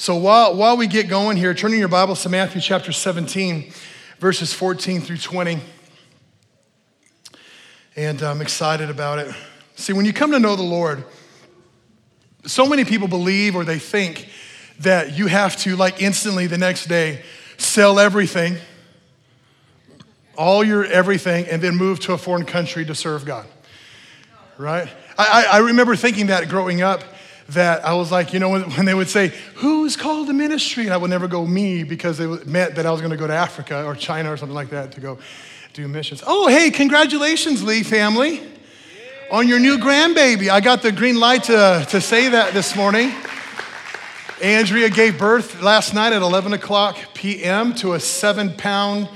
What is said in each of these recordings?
So while, while we get going here, turning your Bibles to Matthew chapter 17, verses 14 through 20. And I'm excited about it. See, when you come to know the Lord, so many people believe or they think that you have to, like, instantly the next day, sell everything, all your everything, and then move to a foreign country to serve God. Right? I, I remember thinking that growing up, that I was like, you know, when, when they would say, Who's called to ministry? And I would never go me because it meant that I was going to go to Africa or China or something like that to go do missions. Oh, hey, congratulations, Lee family, on your new grandbaby. I got the green light to, to say that this morning. Andrea gave birth last night at 11 o'clock p.m. to a seven pound,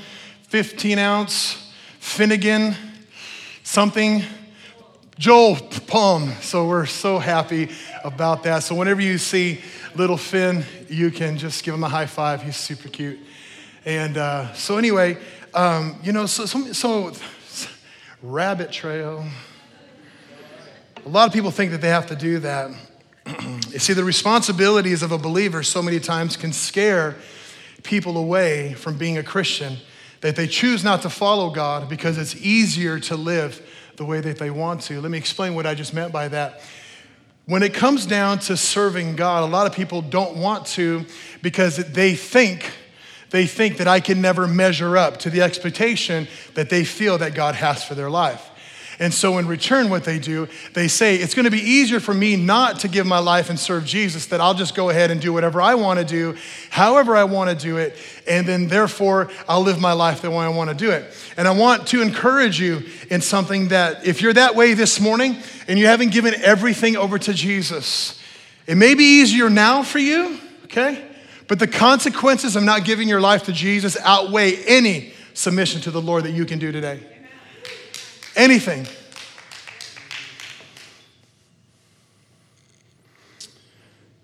15 ounce Finnegan something Joel Palm. So we're so happy about that. So whenever you see little Finn, you can just give him a high five. He's super cute. And uh, so anyway, um, you know, so, so, so rabbit trail. A lot of people think that they have to do that. you see, the responsibilities of a believer so many times can scare people away from being a Christian that they choose not to follow God because it's easier to live the way that they want to. Let me explain what I just meant by that. When it comes down to serving God, a lot of people don't want to because they think they think that I can never measure up to the expectation that they feel that God has for their life. And so, in return, what they do, they say, It's going to be easier for me not to give my life and serve Jesus, that I'll just go ahead and do whatever I want to do, however I want to do it, and then therefore I'll live my life the way I want to do it. And I want to encourage you in something that if you're that way this morning and you haven't given everything over to Jesus, it may be easier now for you, okay? But the consequences of not giving your life to Jesus outweigh any submission to the Lord that you can do today. Anything.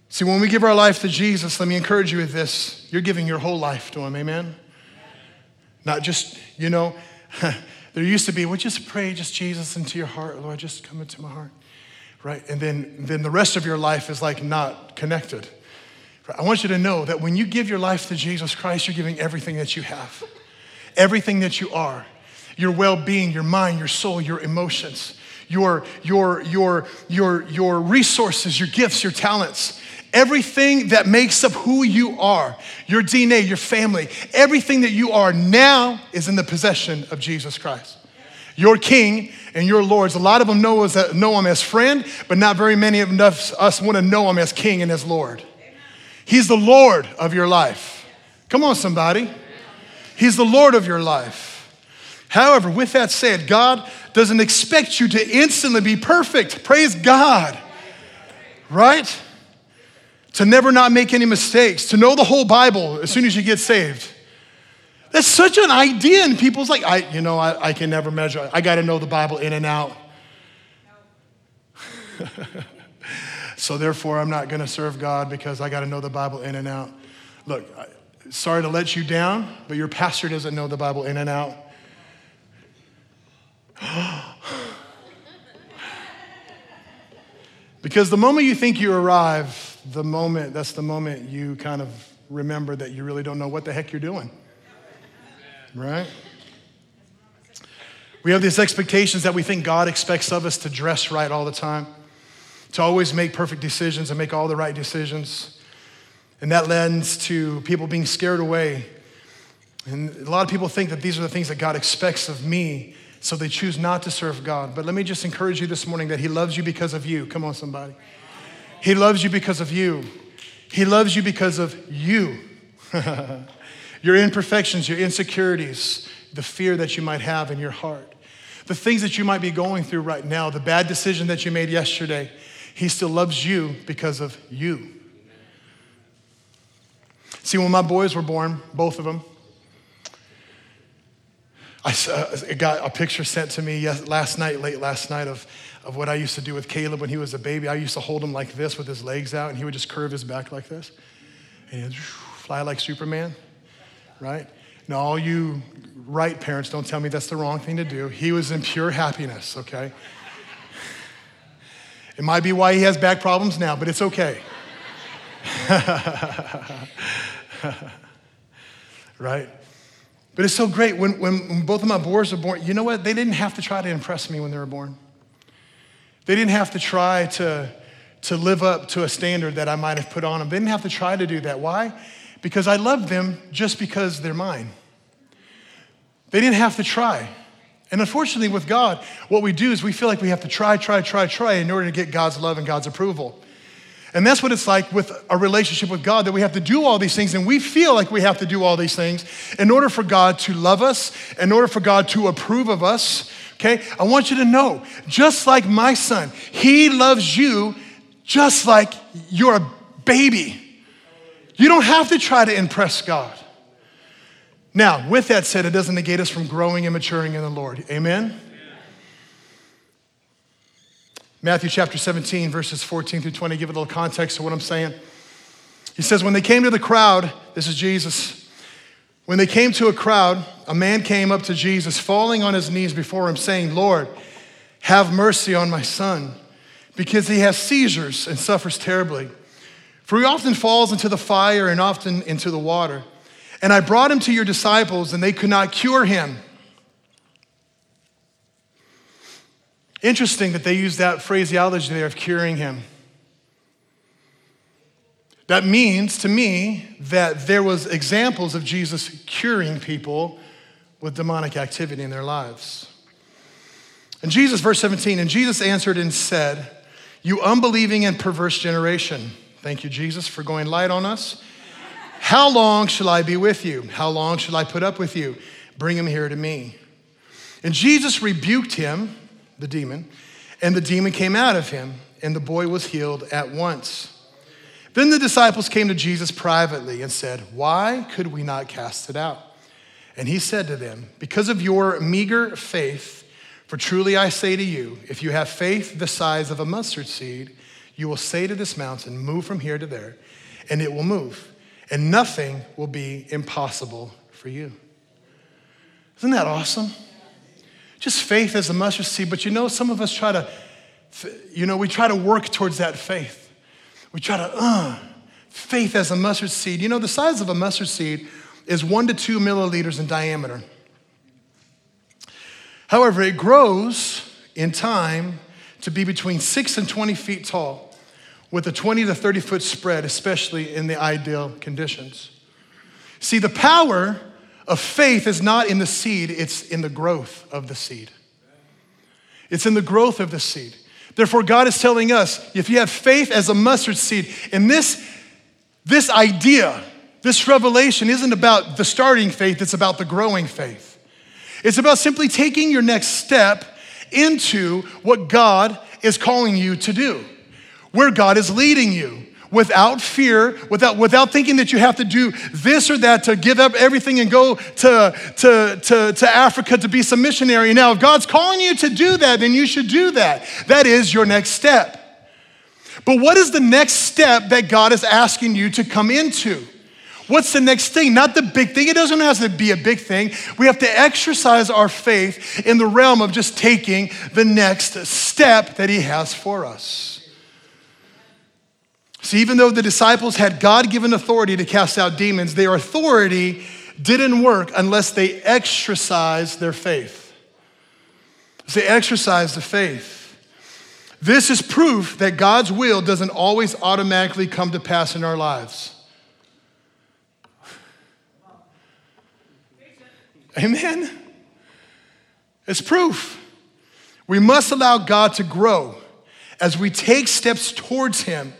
See, when we give our life to Jesus, let me encourage you with this. You're giving your whole life to Him, amen? Not just, you know, there used to be, well, just pray, just Jesus into your heart, Lord, just come into my heart, right? And then, then the rest of your life is like not connected. I want you to know that when you give your life to Jesus Christ, you're giving everything that you have, everything that you are your well being, your mind, your soul, your emotions, your, your, your, your, your resources, your gifts, your talents. Everything that makes up who you are, your DNA, your family, everything that you are now is in the possession of Jesus Christ. Your King and your Lords. A lot of them know, us, know him as friend, but not very many of us want to know him as King and as Lord. He's the Lord of your life. Come on, somebody. He's the Lord of your life. However, with that said, God doesn't expect you to instantly be perfect. Praise God. Right? To never not make any mistakes, to know the whole Bible as soon as you get saved. That's such an idea, and people's like, I, you know, I, I can never measure. I got to know the Bible in and out. so therefore, I'm not going to serve God because I got to know the Bible in and out. Look, sorry to let you down, but your pastor doesn't know the Bible in and out. because the moment you think you arrive, the moment, that's the moment you kind of remember that you really don't know what the heck you're doing. Right? We have these expectations that we think God expects of us to dress right all the time, to always make perfect decisions and make all the right decisions. And that lends to people being scared away. And a lot of people think that these are the things that God expects of me so they choose not to serve God. But let me just encourage you this morning that He loves you because of you. Come on, somebody. He loves you because of you. He loves you because of you. your imperfections, your insecurities, the fear that you might have in your heart, the things that you might be going through right now, the bad decision that you made yesterday. He still loves you because of you. See, when my boys were born, both of them, I uh, got a picture sent to me last night, late last night, of, of what I used to do with Caleb when he was a baby. I used to hold him like this with his legs out, and he would just curve his back like this. And fly like Superman, right? Now, all you right parents, don't tell me that's the wrong thing to do. He was in pure happiness, okay? It might be why he has back problems now, but it's okay. right? But it's so great when, when both of my boys were born, you know what? They didn't have to try to impress me when they were born. They didn't have to try to, to live up to a standard that I might have put on them. They didn't have to try to do that. Why? Because I love them just because they're mine. They didn't have to try. And unfortunately, with God, what we do is we feel like we have to try, try, try, try in order to get God's love and God's approval. And that's what it's like with a relationship with God that we have to do all these things, and we feel like we have to do all these things in order for God to love us, in order for God to approve of us. Okay? I want you to know, just like my son, he loves you just like you're a baby. You don't have to try to impress God. Now, with that said, it doesn't negate us from growing and maturing in the Lord. Amen? Matthew chapter 17, verses 14 through 20, give a little context to what I'm saying. He says, When they came to the crowd, this is Jesus. When they came to a crowd, a man came up to Jesus, falling on his knees before him, saying, Lord, have mercy on my son, because he has seizures and suffers terribly. For he often falls into the fire and often into the water. And I brought him to your disciples, and they could not cure him. Interesting that they use that phraseology there of curing him. That means to me that there was examples of Jesus curing people with demonic activity in their lives. And Jesus, verse 17, and Jesus answered and said, You unbelieving and perverse generation. Thank you, Jesus, for going light on us. How long shall I be with you? How long shall I put up with you? Bring him here to me. And Jesus rebuked him the demon, and the demon came out of him, and the boy was healed at once. Then the disciples came to Jesus privately and said, Why could we not cast it out? And he said to them, Because of your meager faith, for truly I say to you, if you have faith the size of a mustard seed, you will say to this mountain, Move from here to there, and it will move, and nothing will be impossible for you. Isn't that awesome? Just faith as a mustard seed. But you know, some of us try to, you know, we try to work towards that faith. We try to, uh, faith as a mustard seed. You know, the size of a mustard seed is one to two milliliters in diameter. However, it grows in time to be between six and 20 feet tall with a 20 to 30 foot spread, especially in the ideal conditions. See, the power of faith is not in the seed, it's in the growth of the seed. It's in the growth of the seed. Therefore, God is telling us if you have faith as a mustard seed, and this, this idea, this revelation isn't about the starting faith, it's about the growing faith. It's about simply taking your next step into what God is calling you to do, where God is leading you without fear, without, without thinking that you have to do this or that to give up everything and go to, to, to, to Africa to be some missionary. Now, if God's calling you to do that, then you should do that. That is your next step. But what is the next step that God is asking you to come into? What's the next thing? Not the big thing. It doesn't have to be a big thing. We have to exercise our faith in the realm of just taking the next step that He has for us. See, even though the disciples had God given authority to cast out demons, their authority didn't work unless they exercised their faith. They exercised the faith. This is proof that God's will doesn't always automatically come to pass in our lives. Amen? It's proof. We must allow God to grow as we take steps towards Him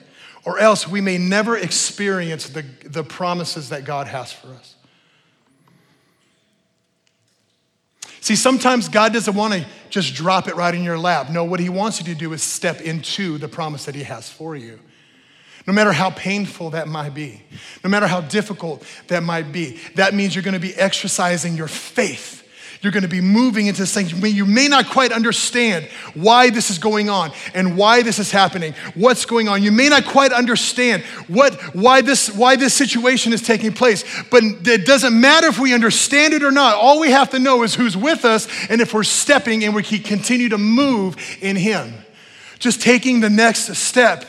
or else we may never experience the, the promises that God has for us. See, sometimes God doesn't want to just drop it right in your lap. No, what He wants you to do is step into the promise that He has for you. No matter how painful that might be, no matter how difficult that might be, that means you're going to be exercising your faith you're going to be moving into this thing. You may not quite understand why this is going on and why this is happening, what's going on. You may not quite understand what, why, this, why this situation is taking place, but it doesn't matter if we understand it or not. All we have to know is who's with us and if we're stepping and we can continue to move in Him. Just taking the next step.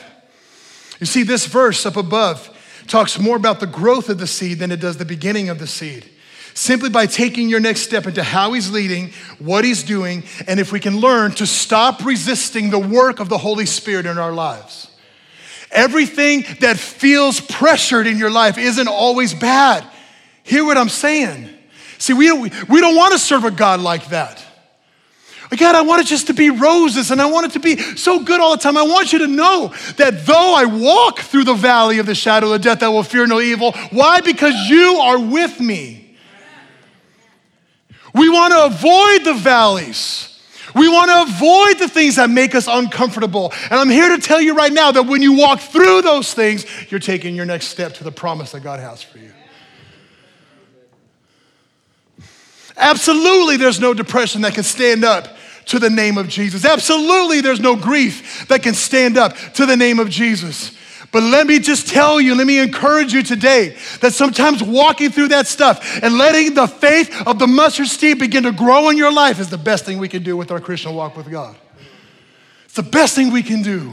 You see, this verse up above talks more about the growth of the seed than it does the beginning of the seed. Simply by taking your next step into how he's leading, what he's doing, and if we can learn to stop resisting the work of the Holy Spirit in our lives. Everything that feels pressured in your life isn't always bad. Hear what I'm saying. See, we, we don't want to serve a God like that. God, I want it just to be roses and I want it to be so good all the time. I want you to know that though I walk through the valley of the shadow of death, I will fear no evil. Why? Because you are with me. We want to avoid the valleys. We want to avoid the things that make us uncomfortable. And I'm here to tell you right now that when you walk through those things, you're taking your next step to the promise that God has for you. Absolutely, there's no depression that can stand up to the name of Jesus. Absolutely, there's no grief that can stand up to the name of Jesus. But let me just tell you, let me encourage you today that sometimes walking through that stuff and letting the faith of the mustard seed begin to grow in your life is the best thing we can do with our Christian walk with God. It's the best thing we can do.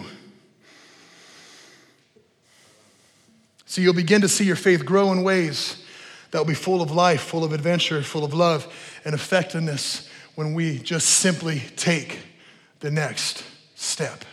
So you'll begin to see your faith grow in ways that will be full of life, full of adventure, full of love and effectiveness when we just simply take the next step.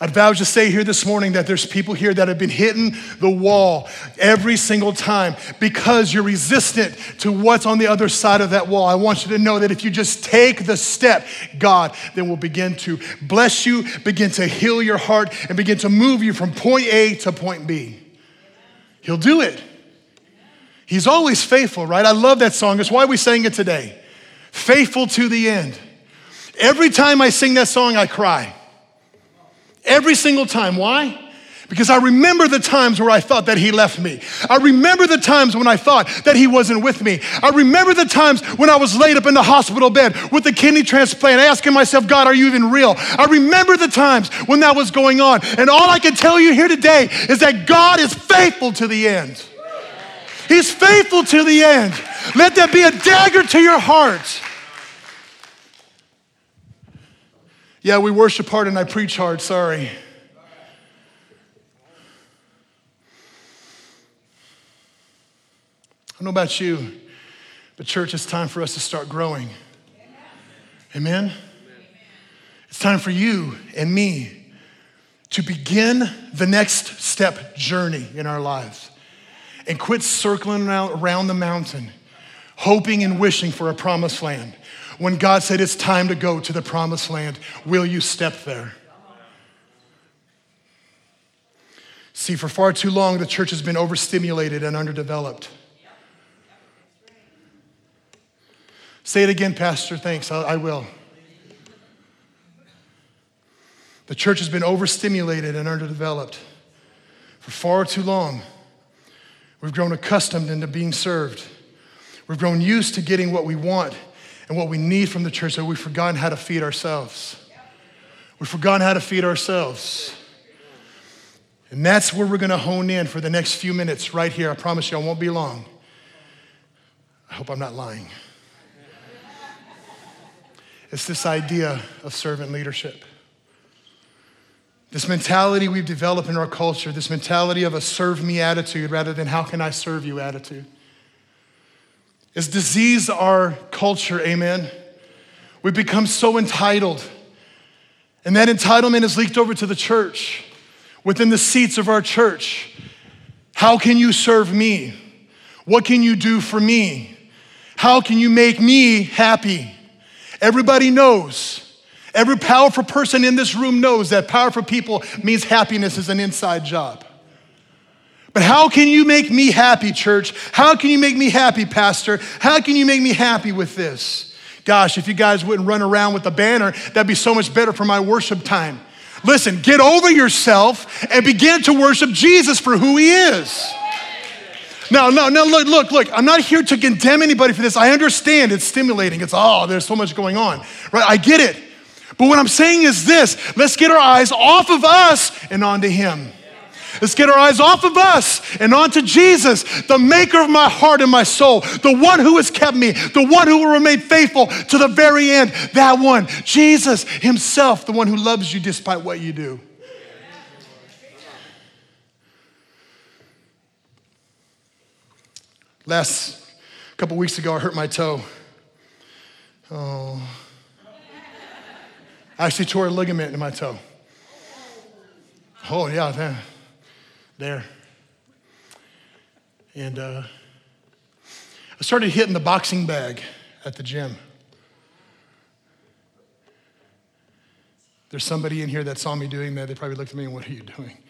I'd vow to say here this morning that there's people here that have been hitting the wall every single time because you're resistant to what's on the other side of that wall. I want you to know that if you just take the step, God then will begin to bless you, begin to heal your heart, and begin to move you from point A to point B. He'll do it. He's always faithful, right? I love that song. That's why we sang it today. Faithful to the end. Every time I sing that song, I cry. Every single time. Why? Because I remember the times where I thought that he left me. I remember the times when I thought that he wasn't with me. I remember the times when I was laid up in the hospital bed with a kidney transplant, asking myself, God, are you even real? I remember the times when that was going on. And all I can tell you here today is that God is faithful to the end. He's faithful to the end. Let that be a dagger to your heart. Yeah, we worship hard and I preach hard, sorry. I don't know about you, but church, it's time for us to start growing. Amen? Amen? It's time for you and me to begin the next step journey in our lives and quit circling around the mountain, hoping and wishing for a promised land. When God said it's time to go to the promised land, will you step there? See, for far too long, the church has been overstimulated and underdeveloped. Say it again, Pastor. Thanks. I, I will. The church has been overstimulated and underdeveloped for far too long. We've grown accustomed into being served. We've grown used to getting what we want and what we need from the church that we've forgotten how to feed ourselves. We've forgotten how to feed ourselves. And that's where we're going to hone in for the next few minutes right here. I promise you, I won't be long. I hope I'm not lying. It's this idea of servant leadership. This mentality we've developed in our culture, this mentality of a serve me attitude rather than how can I serve you attitude. It's disease our culture, amen. We've become so entitled. And that entitlement has leaked over to the church, within the seats of our church. How can you serve me? What can you do for me? How can you make me happy? Everybody knows. Every powerful person in this room knows that powerful people means happiness is an inside job. But how can you make me happy, church? How can you make me happy, pastor? How can you make me happy with this? Gosh, if you guys wouldn't run around with a banner, that'd be so much better for my worship time. Listen, get over yourself and begin to worship Jesus for who he is. Now, no, no, look, look, look. I'm not here to condemn anybody for this. I understand it's stimulating. It's, oh, there's so much going on, right? I get it. But what I'm saying is this let's get our eyes off of us and onto Him. Let's get our eyes off of us and onto Jesus, the maker of my heart and my soul, the one who has kept me, the one who will remain faithful to the very end. That one, Jesus himself, the one who loves you despite what you do. Last couple weeks ago, I hurt my toe. Oh. I actually tore a ligament in my toe. Oh, yeah there. And uh, I started hitting the boxing bag at the gym. There's somebody in here that saw me doing that. They probably looked at me and, What are you doing?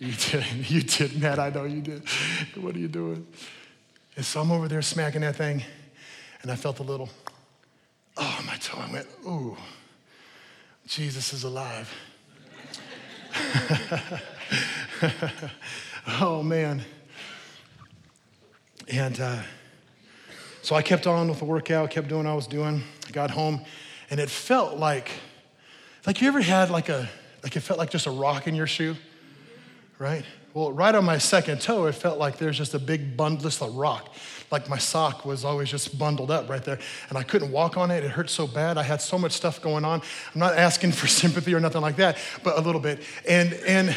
You did. You did, Matt. I know you did. What are you doing? And so I'm over there smacking that thing, and I felt a little, oh, my toe. I went, ooh, Jesus is alive. oh, man. And uh, so I kept on with the workout, kept doing what I was doing. I got home, and it felt like, like you ever had like a, like it felt like just a rock in your shoe, right? Well, right on my second toe, it felt like there's just a big bundle, of rock. Like my sock was always just bundled up right there, and I couldn't walk on it. It hurt so bad. I had so much stuff going on. I'm not asking for sympathy or nothing like that, but a little bit. And and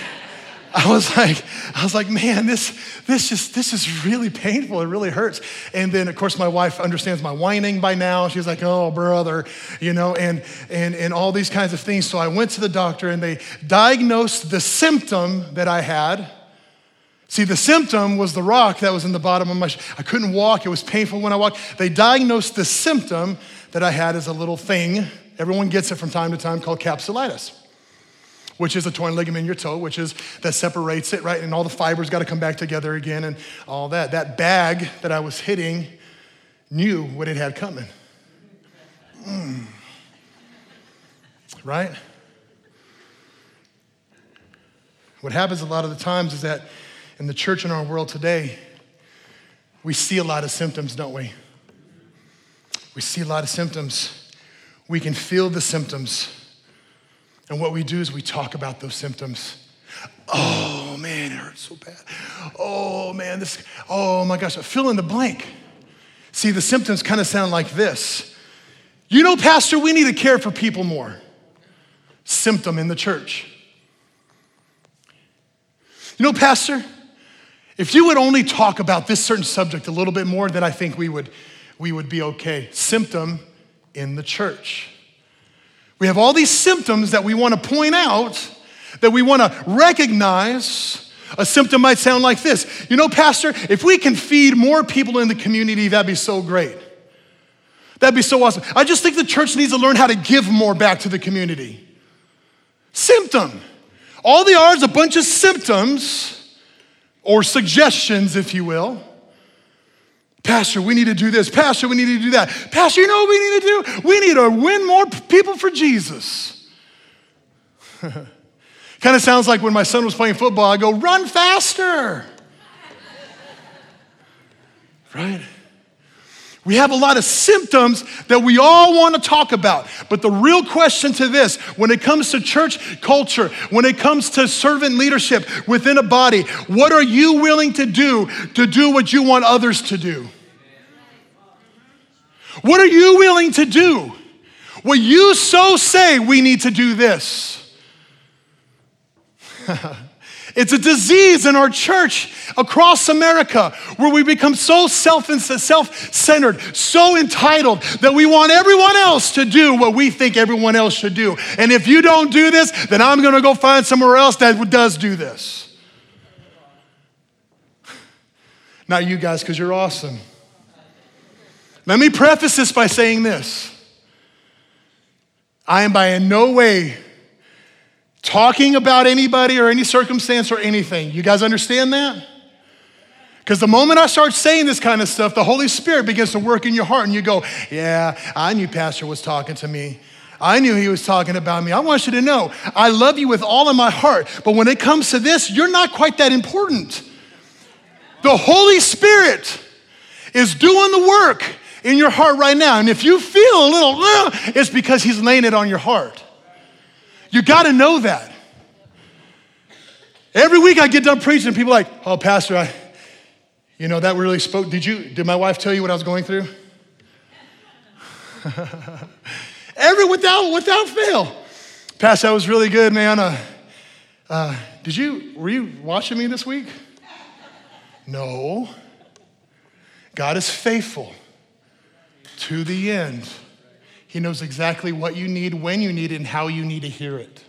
I was like, I was like, man, this, this just, this is really painful. It really hurts. And then, of course, my wife understands my whining by now. She's like, oh, brother, you know, and, and, and all these kinds of things. So I went to the doctor and they diagnosed the symptom that I had. See, the symptom was the rock that was in the bottom of my, sh- I couldn't walk. It was painful when I walked. They diagnosed the symptom that I had as a little thing. Everyone gets it from time to time called capsulitis which is a torn ligament in your toe, which is that separates it, right? And all the fibers got to come back together again and all that. That bag that I was hitting knew what it had coming. Mm. Right? What happens a lot of the times is that in the church in our world today, we see a lot of symptoms, don't we? We see a lot of symptoms. We can feel the symptoms. And what we do is we talk about those symptoms. Oh man, it hurts so bad. Oh man, this, oh my gosh, fill in the blank. See, the symptoms kind of sound like this. You know, Pastor, we need to care for people more. Symptom in the church. You know, Pastor, if you would only talk about this certain subject a little bit more, then I think we would, we would be okay. Symptom in the church. We have all these symptoms that we want to point out, that we want to recognize. A symptom might sound like this You know, Pastor, if we can feed more people in the community, that'd be so great. That'd be so awesome. I just think the church needs to learn how to give more back to the community. Symptom. All they are is a bunch of symptoms or suggestions, if you will, Pastor, we need to do this. Pastor, we need to do that. Pastor, you know what we need to do? We need to win more people for Jesus. kind of sounds like when my son was playing football, I go, run faster. right? We have a lot of symptoms that we all want to talk about. But the real question to this, when it comes to church culture, when it comes to servant leadership within a body, what are you willing to do to do what you want others to do? What are you willing to do? Will you so say we need to do this? it's a disease in our church across America where we become so self centered, so entitled that we want everyone else to do what we think everyone else should do. And if you don't do this, then I'm going to go find somewhere else that does do this. Not you guys, because you're awesome. Let me preface this by saying this I am by in no way talking about anybody or any circumstance or anything. You guys understand that? Because the moment I start saying this kind of stuff, the Holy Spirit begins to work in your heart and you go, Yeah, I knew Pastor was talking to me. I knew he was talking about me. I want you to know I love you with all of my heart. But when it comes to this, you're not quite that important. The Holy Spirit is doing the work in your heart right now. And if you feel a little, it's because He's laying it on your heart. You got to know that. Every week I get done preaching, people like, oh, Pastor, I, you know, that really spoke. Did you, did my wife tell you what I was going through? Every, without, without fail. Pastor, that was really good, man. Uh, uh, did you, were you watching me this week? No. God is faithful to the end. He knows exactly what you need, when you need it, and how you need to hear it.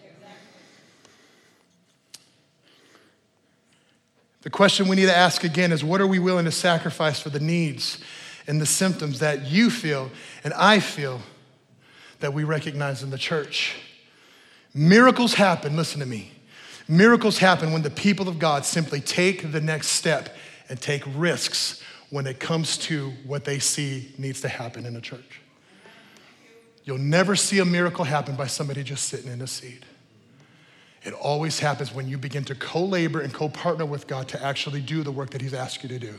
The question we need to ask again is what are we willing to sacrifice for the needs and the symptoms that you feel and I feel that we recognize in the church? Miracles happen, listen to me. Miracles happen when the people of God simply take the next step and take risks when it comes to what they see needs to happen in a church. You'll never see a miracle happen by somebody just sitting in a seat. It always happens when you begin to co labor and co partner with God to actually do the work that He's asked you to do.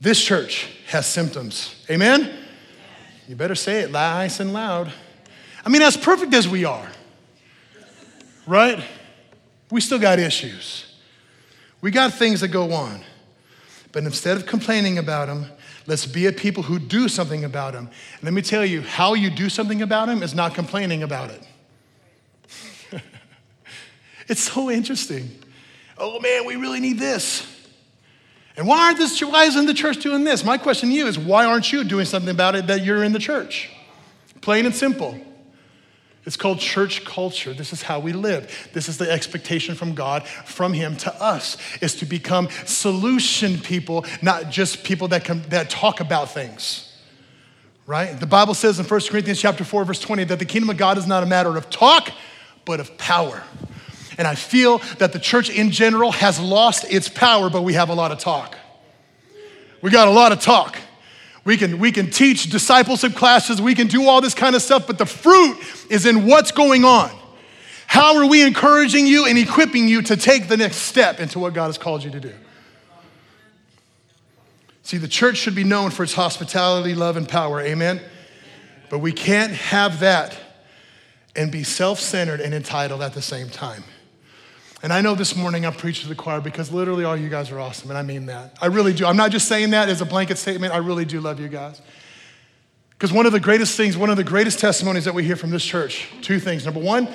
This church has symptoms. Amen? You better say it nice and loud. I mean, as perfect as we are, right? We still got issues. We got things that go on. But instead of complaining about them, let's be a people who do something about them. And let me tell you, how you do something about them is not complaining about it. it's so interesting. Oh man, we really need this. And why aren't this why isn't the church doing this? My question to you is why aren't you doing something about it that you're in the church? Plain and simple. It's called church culture. This is how we live. This is the expectation from God, from Him to us, is to become solution people, not just people that, can, that talk about things. Right? The Bible says in 1 Corinthians chapter 4, verse 20, that the kingdom of God is not a matter of talk, but of power. And I feel that the church in general has lost its power, but we have a lot of talk. We got a lot of talk. We can, we can teach discipleship classes, we can do all this kind of stuff, but the fruit is in what's going on. How are we encouraging you and equipping you to take the next step into what God has called you to do? See, the church should be known for its hospitality, love, and power. Amen? But we can't have that and be self centered and entitled at the same time. And I know this morning I'm preaching to the choir because literally all you guys are awesome, and I mean that. I really do. I'm not just saying that as a blanket statement, I really do love you guys. Because one of the greatest things, one of the greatest testimonies that we hear from this church, two things. Number one,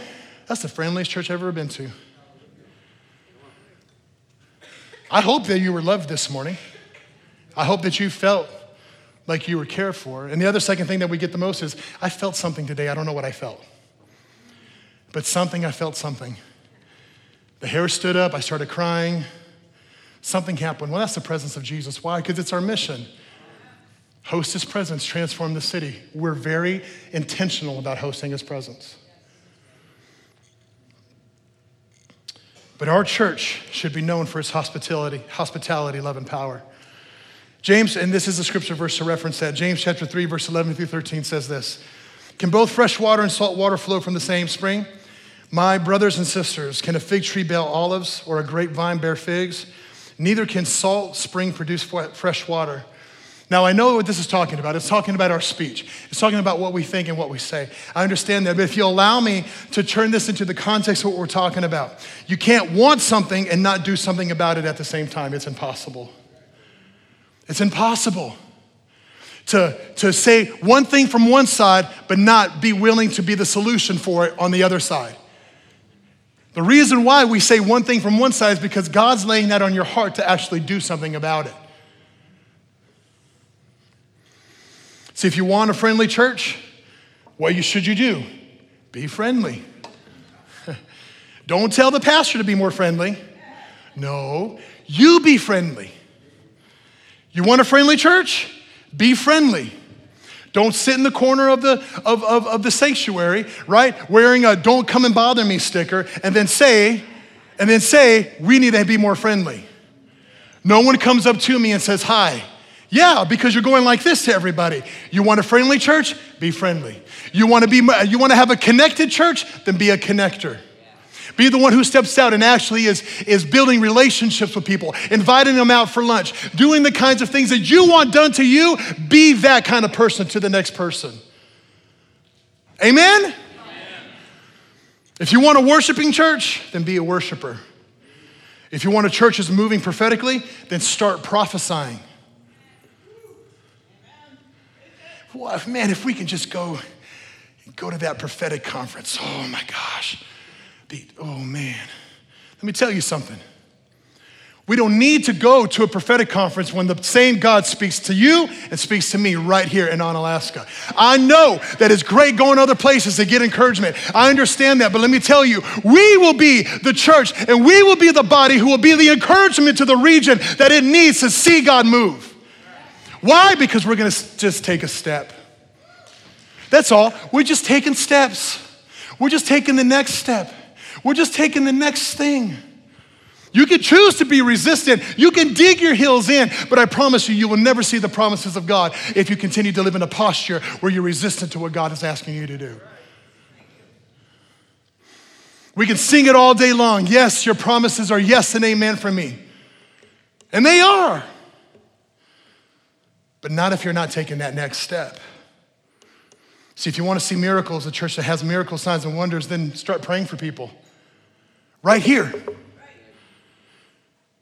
that's the friendliest church I've ever been to. I hope that you were loved this morning. I hope that you felt like you were cared for. And the other second thing that we get the most is I felt something today. I don't know what I felt. But something, I felt something. The hair stood up. I started crying. Something happened. Well, that's the presence of Jesus. Why? Because it's our mission. Host his presence, transform the city. We're very intentional about hosting his presence. But our church should be known for its hospitality, hospitality, love, and power. James, and this is a scripture verse to reference that. James chapter 3, verse 11 through 13 says this Can both fresh water and salt water flow from the same spring? My brothers and sisters, can a fig tree bear olives or a grapevine bear figs? Neither can salt spring produce fresh water. Now, I know what this is talking about. It's talking about our speech. It's talking about what we think and what we say. I understand that, but if you allow me to turn this into the context of what we're talking about, you can't want something and not do something about it at the same time. It's impossible. It's impossible to, to say one thing from one side, but not be willing to be the solution for it on the other side. The reason why we say one thing from one side is because God's laying that on your heart to actually do something about it. See, if you want a friendly church, what you, should you do? Be friendly. Don't tell the pastor to be more friendly. No, you be friendly. You want a friendly church? Be friendly. Don't sit in the corner of the, of, of, of the sanctuary, right? Wearing a don't come and bother me sticker and then say, and then say, we need to be more friendly. No one comes up to me and says, hi. Yeah, because you're going like this to everybody. You want a friendly church? Be friendly. You want to be you want to have a connected church? Then be a connector. Be the one who steps out and actually is, is building relationships with people, inviting them out for lunch, doing the kinds of things that you want done to you. Be that kind of person to the next person. Amen? Amen. If you want a worshiping church, then be a worshiper. If you want a church that's moving prophetically, then start prophesying. Well, man, if we can just go, go to that prophetic conference, oh my gosh. Beat. Oh man. Let me tell you something. We don't need to go to a prophetic conference when the same God speaks to you and speaks to me right here in Onalaska. I know that it's great going other places to get encouragement. I understand that, but let me tell you, we will be the church and we will be the body who will be the encouragement to the region that it needs to see God move. Why? Because we're going to just take a step. That's all. We're just taking steps. We're just taking the next step. We're just taking the next thing. You can choose to be resistant. You can dig your heels in, but I promise you, you will never see the promises of God if you continue to live in a posture where you're resistant to what God is asking you to do. We can sing it all day long. Yes, your promises are yes and amen for me. And they are. But not if you're not taking that next step. See, if you want to see miracles, a church that has miracle signs and wonders, then start praying for people. Right here.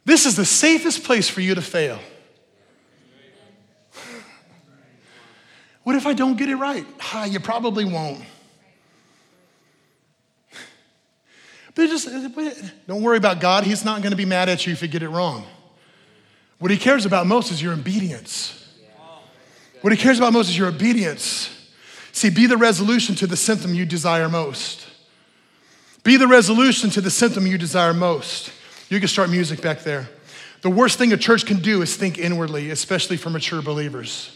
This is the safest place for you to fail. What if I don't get it right? Ah, you probably won't. But just don't worry about God. He's not going to be mad at you if you get it wrong. What he cares about most is your obedience. What he cares about most is your obedience. See, be the resolution to the symptom you desire most. Be the resolution to the symptom you desire most. You can start music back there. The worst thing a church can do is think inwardly, especially for mature believers.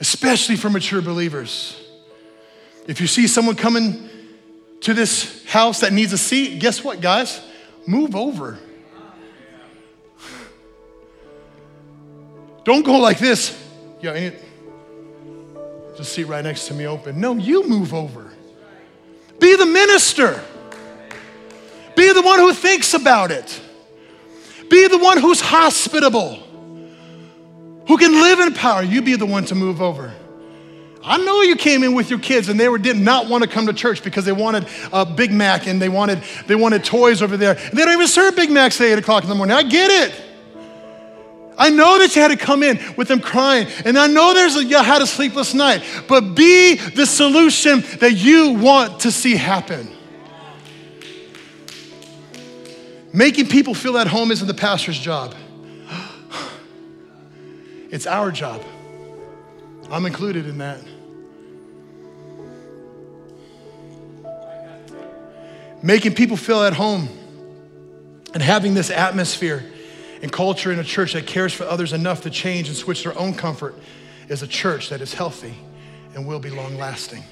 Especially for mature believers. If you see someone coming to this house that needs a seat, guess what, guys? Move over. Don't go like this. Yeah, just seat right next to me open. No, you move over. Be the minister. Be the one who thinks about it. Be the one who's hospitable, who can live in power. You be the one to move over. I know you came in with your kids and they were, did not want to come to church because they wanted a Big Mac and they wanted, they wanted toys over there. And they don't even serve Big Macs at 8 o'clock in the morning. I get it. I know that you had to come in with them crying, and I know there's a, you had a sleepless night, but be the solution that you want to see happen. Making people feel at home isn't the pastor's job, it's our job. I'm included in that. Making people feel at home and having this atmosphere and culture in a church that cares for others enough to change and switch their own comfort is a church that is healthy and will be long lasting.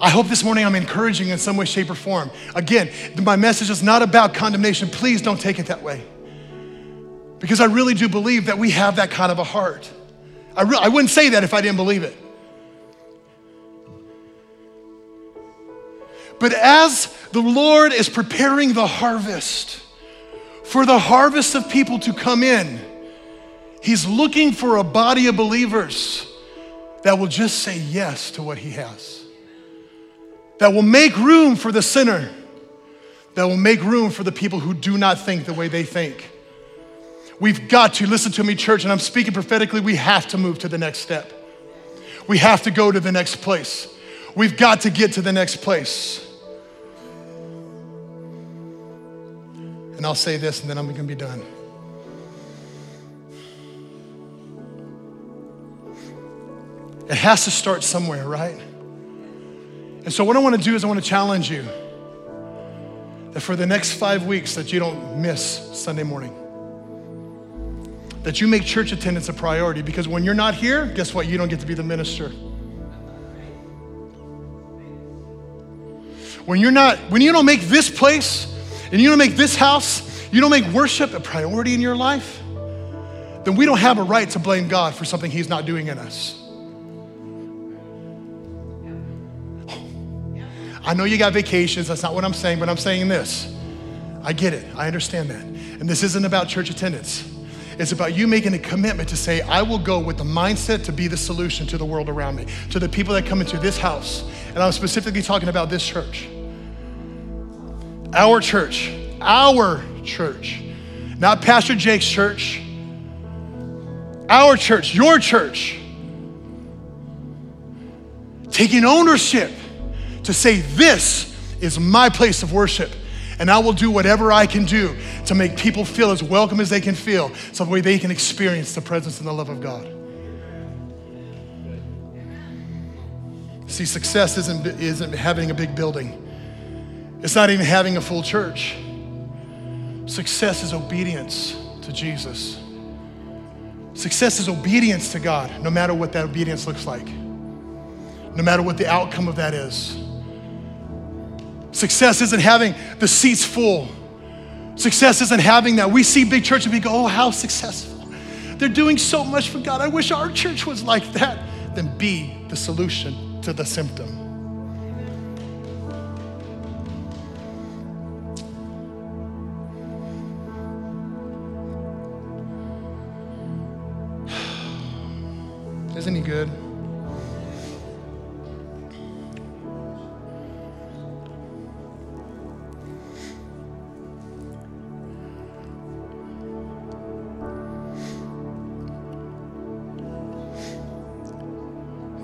I hope this morning I'm encouraging in some way, shape, or form. Again, my message is not about condemnation. Please don't take it that way. Because I really do believe that we have that kind of a heart. I, re- I wouldn't say that if I didn't believe it. But as the Lord is preparing the harvest, for the harvest of people to come in, He's looking for a body of believers that will just say yes to what He has that will make room for the sinner, that will make room for the people who do not think the way they think. We've got to, listen to me, church, and I'm speaking prophetically, we have to move to the next step. We have to go to the next place. We've got to get to the next place. And I'll say this and then I'm gonna be done. It has to start somewhere, right? And so what I want to do is I want to challenge you that for the next five weeks that you don't miss Sunday morning. That you make church attendance a priority because when you're not here, guess what? You don't get to be the minister. When you're not, when you don't make this place and you don't make this house, you don't make worship a priority in your life, then we don't have a right to blame God for something He's not doing in us. I know you got vacations, that's not what I'm saying, but I'm saying this. I get it, I understand that. And this isn't about church attendance. It's about you making a commitment to say, I will go with the mindset to be the solution to the world around me, to the people that come into this house. And I'm specifically talking about this church. Our church, our church, not Pastor Jake's church, our church, your church. Taking ownership to say, This is my place of worship. And I will do whatever I can do to make people feel as welcome as they can feel so that way they can experience the presence and the love of God. See, success isn't, isn't having a big building, it's not even having a full church. Success is obedience to Jesus. Success is obedience to God, no matter what that obedience looks like, no matter what the outcome of that is. Success isn't having the seats full. Success isn't having that. We see big churches and we go, oh, how successful. They're doing so much for God. I wish our church was like that. Then be the solution to the symptom.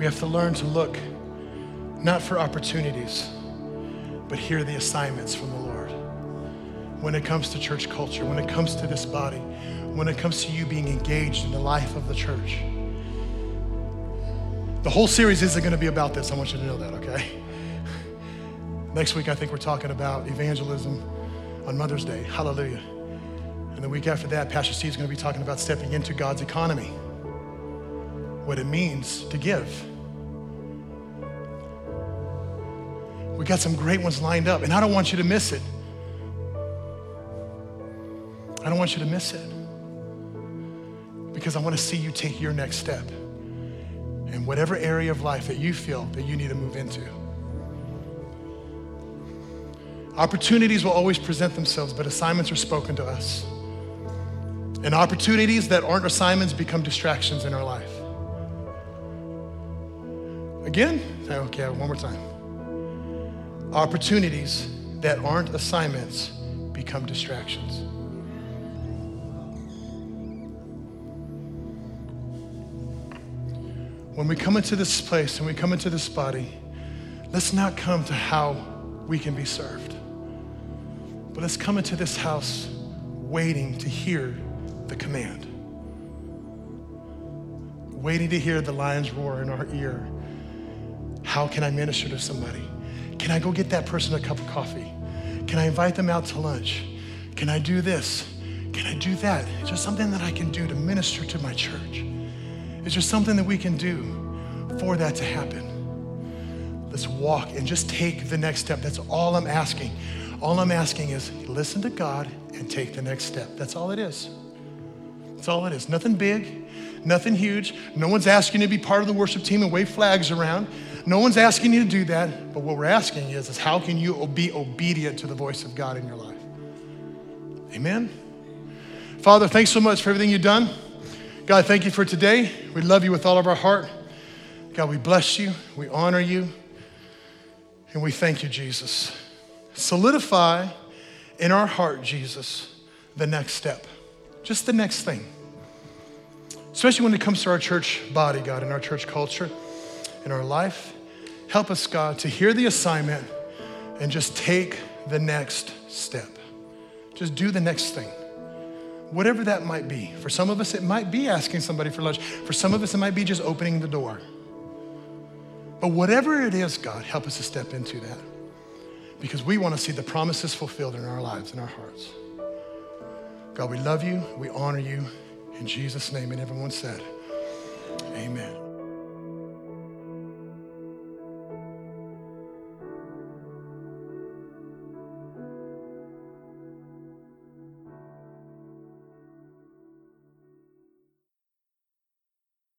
We have to learn to look not for opportunities, but hear the assignments from the Lord. When it comes to church culture, when it comes to this body, when it comes to you being engaged in the life of the church. The whole series isn't going to be about this. I want you to know that, okay? Next week, I think we're talking about evangelism on Mother's Day. Hallelujah. And the week after that, Pastor Steve's going to be talking about stepping into God's economy, what it means to give. We got some great ones lined up, and I don't want you to miss it. I don't want you to miss it because I want to see you take your next step in whatever area of life that you feel that you need to move into. Opportunities will always present themselves, but assignments are spoken to us. And opportunities that aren't assignments become distractions in our life. Again? Okay, one more time. Opportunities that aren't assignments become distractions. When we come into this place and we come into this body, let's not come to how we can be served, but let's come into this house waiting to hear the command, waiting to hear the lion's roar in our ear. How can I minister to somebody? Can I go get that person a cup of coffee? Can I invite them out to lunch? Can I do this? Can I do that? Is there something that I can do to minister to my church? Is there something that we can do for that to happen? Let's walk and just take the next step. That's all I'm asking. All I'm asking is listen to God and take the next step. That's all it is. That's all it is. Nothing big, nothing huge. No one's asking to be part of the worship team and wave flags around. No one's asking you to do that. But what we're asking is, is how can you be obedient to the voice of God in your life? Amen. Father, thanks so much for everything you've done. God, thank you for today. We love you with all of our heart. God, we bless you, we honor you, and we thank you, Jesus. Solidify in our heart, Jesus, the next step, just the next thing. Especially when it comes to our church body, God, and our church culture, in our life. Help us, God, to hear the assignment and just take the next step. Just do the next thing whatever that might be. For some of us, it might be asking somebody for lunch. For some of us, it might be just opening the door. But whatever it is, God, help us to step into that because we want to see the promises fulfilled in our lives in our hearts. God, we love you, we honor you. In Jesus' name, and everyone said, Amen.